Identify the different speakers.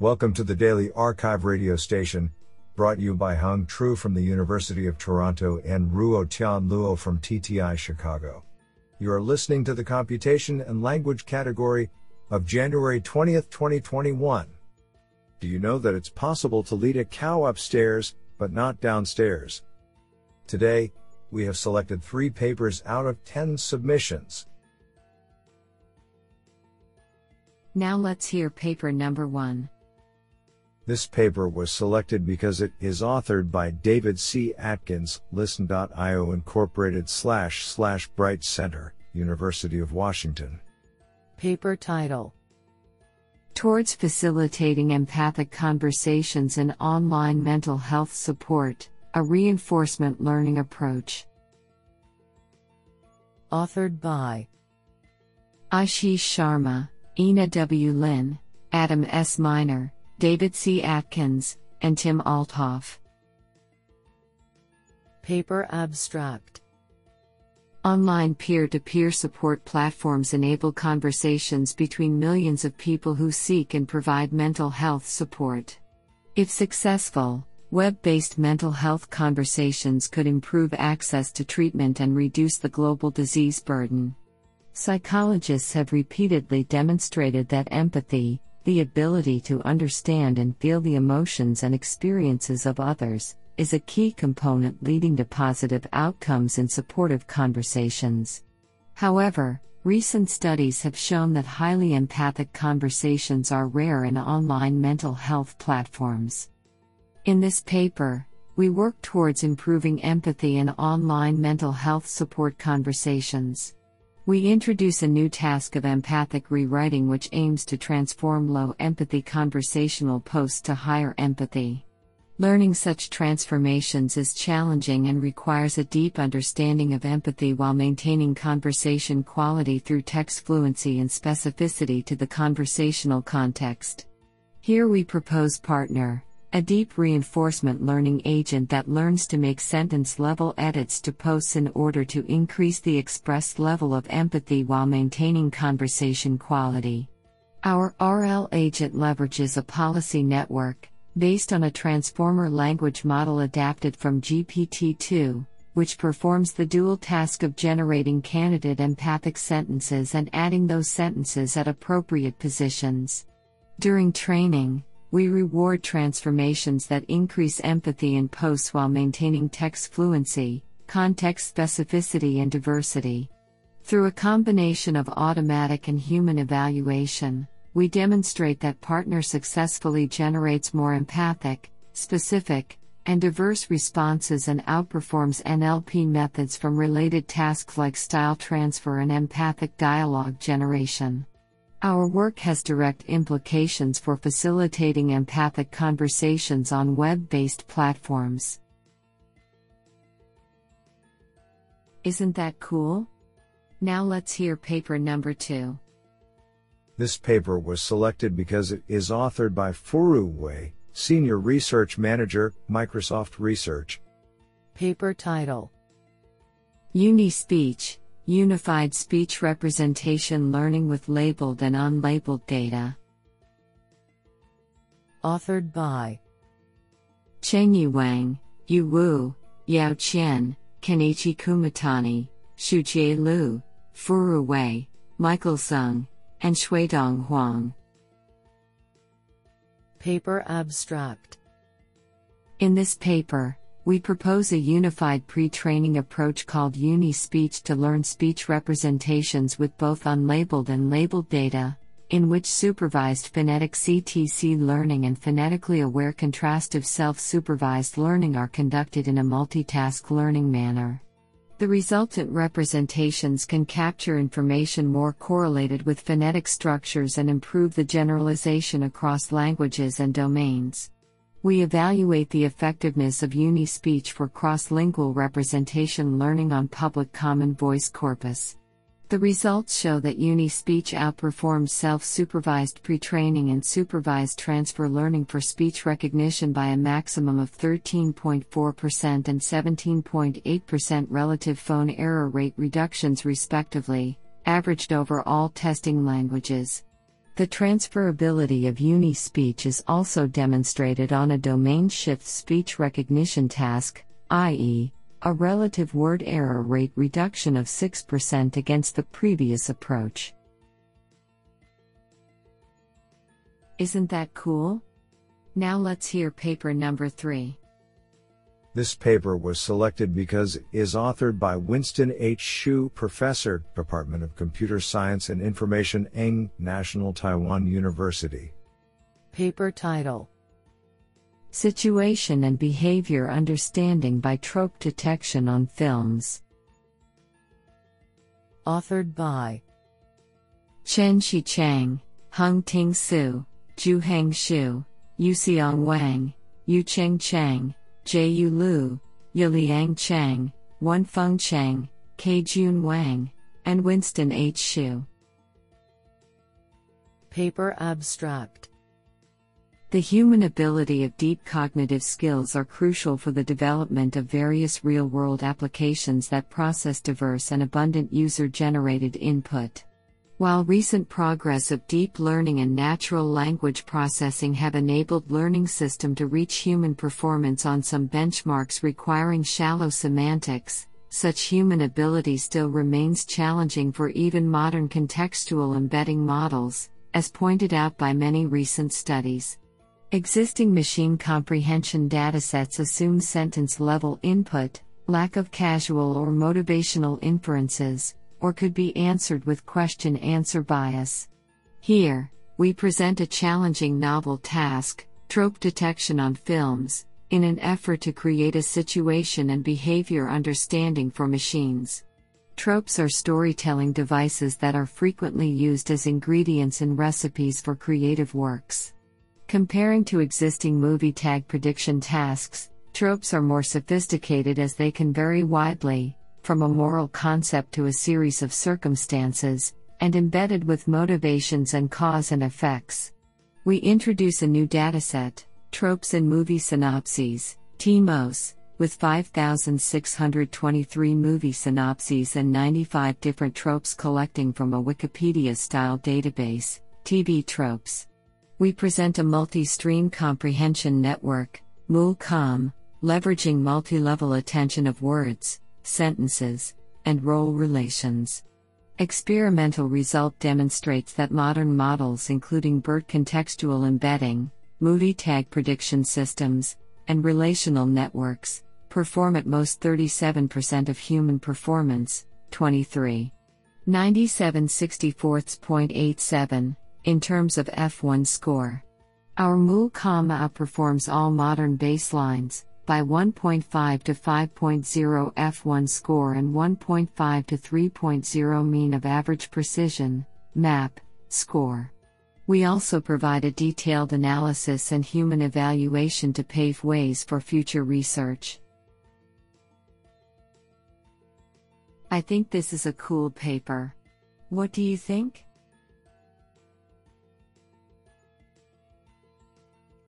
Speaker 1: Welcome to the Daily arXiv radio station, brought you by Hung Tru from the University of Toronto and Ruo Tian Luo from TTI Chicago. You are listening to the Computation and Language category of January 20th, 2021. Do you know that it's possible to lead a cow upstairs, but not downstairs? Today, we have selected three papers out of 10 submissions.
Speaker 2: Now let's hear paper number one.
Speaker 1: This paper was selected because it is authored by David C. Atkins, Lyssn.io Incorporated slash slash Bright Center, University of Washington.
Speaker 2: Paper title Towards Facilitating Empathic Conversations and Online Mental Health Support, a Reinforcement Learning Approach. Authored by Ashish Sharma, Ina W. Lin, Adam S. Miner, David C. Atkins, and Tim Althoff. Paper Abstract Online peer to peer support platforms enable conversations between millions of people who seek and provide mental health support. If successful, web based mental health conversations could improve access to treatment and reduce the global disease burden. Psychologists have repeatedly demonstrated that empathy, the ability to understand and feel the emotions and experiences of others, is a key component leading to positive outcomes in supportive conversations. However, recent studies have shown that highly empathic conversations are rare in online mental health platforms. In this paper, we work towards improving empathy in online mental health support conversations. We introduce a new task of empathic rewriting which aims to transform low empathy conversational posts to higher empathy. Learning such transformations is challenging and requires a deep understanding of empathy while maintaining conversation quality through text fluency and specificity to the conversational context. Here we propose Partner, a deep reinforcement learning agent that learns to make sentence level edits to posts in order to increase the expressed level of empathy while maintaining conversation quality. Our RL agent leverages a policy network, based on a transformer language model adapted from GPT 2, which performs the dual task of generating candidate empathic sentences and adding those sentences at appropriate positions. During training, we reward transformations that increase empathy in posts while maintaining text fluency, context specificity, and diversity. Through a combination of automatic and human evaluation, we demonstrate that Partner successfully generates more empathic, specific, and diverse responses and outperforms NLP methods from related tasks like style transfer and empathic dialogue generation. Our work has direct implications for facilitating empathic conversations on web based platforms. Isn't that cool? Now let's hear paper number two.
Speaker 1: This paper was selected because it is authored by Furu Wei, Senior Research Manager, Microsoft Research.
Speaker 2: Paper title UniSpeech Unified Speech Representation Learning with Labeled and Unlabeled Data. Authored by Chengyi Wang, Yu Wu, Yao Qian, Kenichi Kumatani, Shujie Liu, Furu Wei, Michael Zeng, and Xuedong Huang. Paper Abstract In this paper, we propose a unified pre training approach called UniSpeech to learn speech representations with both unlabeled and labeled data, in which supervised phonetic CTC learning and phonetically aware contrastive self supervised learning are conducted in a multitask learning manner. The resultant representations can capture information more correlated with phonetic structures and improve the generalization across languages and domains. We evaluate the effectiveness of UniSpeech for cross lingual representation learning on public common voice corpus. The results show that UniSpeech outperforms self supervised pre training and supervised transfer learning for speech recognition by a maximum of 13.4% and 17.8% relative phone error rate reductions, respectively, averaged over all testing languages. The transferability of UniSpeech is also demonstrated on a domain shift speech recognition task, i.e., a relative word error rate reduction of 6% against the previous approach. Isn't that cool? Now let's hear paper number 3.
Speaker 1: This paper was selected because it is authored by Winston H. Hsu, Professor, Department of Computer Science and Information, Eng, National Taiwan University.
Speaker 2: Paper title Situation and Behavior Understanding by Trope Detection on Films. Authored by Chen Shi Chang, Hung Ting Su, Juheng Xu, Yuxiang Wang, Yucheng Chang, Jiayu Lu, Yiliang Chang, Wenfeng Chang, Keijun Wang, and Winston H. Hsu. Paper Abstract The human ability of deep cognitive skills are crucial for the development of various real world applications that process diverse and abundant user generated input. While recent progress of deep learning and natural language processing have enabled learning system to reach human performance on some benchmarks requiring shallow semantics, such human ability still remains challenging for even modern contextual embedding models, as pointed out by many recent studies. Existing machine comprehension datasets assume sentence level input, lack of casual or motivational inferences, or could be answered with question answer bias. Here, we present a challenging novel task trope detection on films, in an effort to create a situation and behavior understanding for machines. Tropes are storytelling devices that are frequently used as ingredients in recipes for creative works. Comparing to existing movie tag prediction tasks, tropes are more sophisticated as they can vary widely, from a moral concept to a series of circumstances, and embedded with motivations and cause and effects. We introduce a new dataset, Tropes in Movie Synopses, TiMoS, with 5,623 movie synopses and 95 different tropes collecting from a Wikipedia style database, TV Tropes. We present a multi stream comprehension network, MULCOM, leveraging multi level attention of words, sentences, and role relations. Experimental result demonstrates that modern models, including BERT contextual embedding, movie tag prediction systems, and relational networks, perform at most 37% of human performance, 23. 97 64.87, in terms of F1 score. Our MULCOM outperforms all modern baselines, by 1.5 to 5.0 F1 score and 1.5 to 3.0 mean of average precision, MAP, score. We also provide a detailed analysis and human evaluation to pave ways for future research. I think this is a cool paper. What do you think?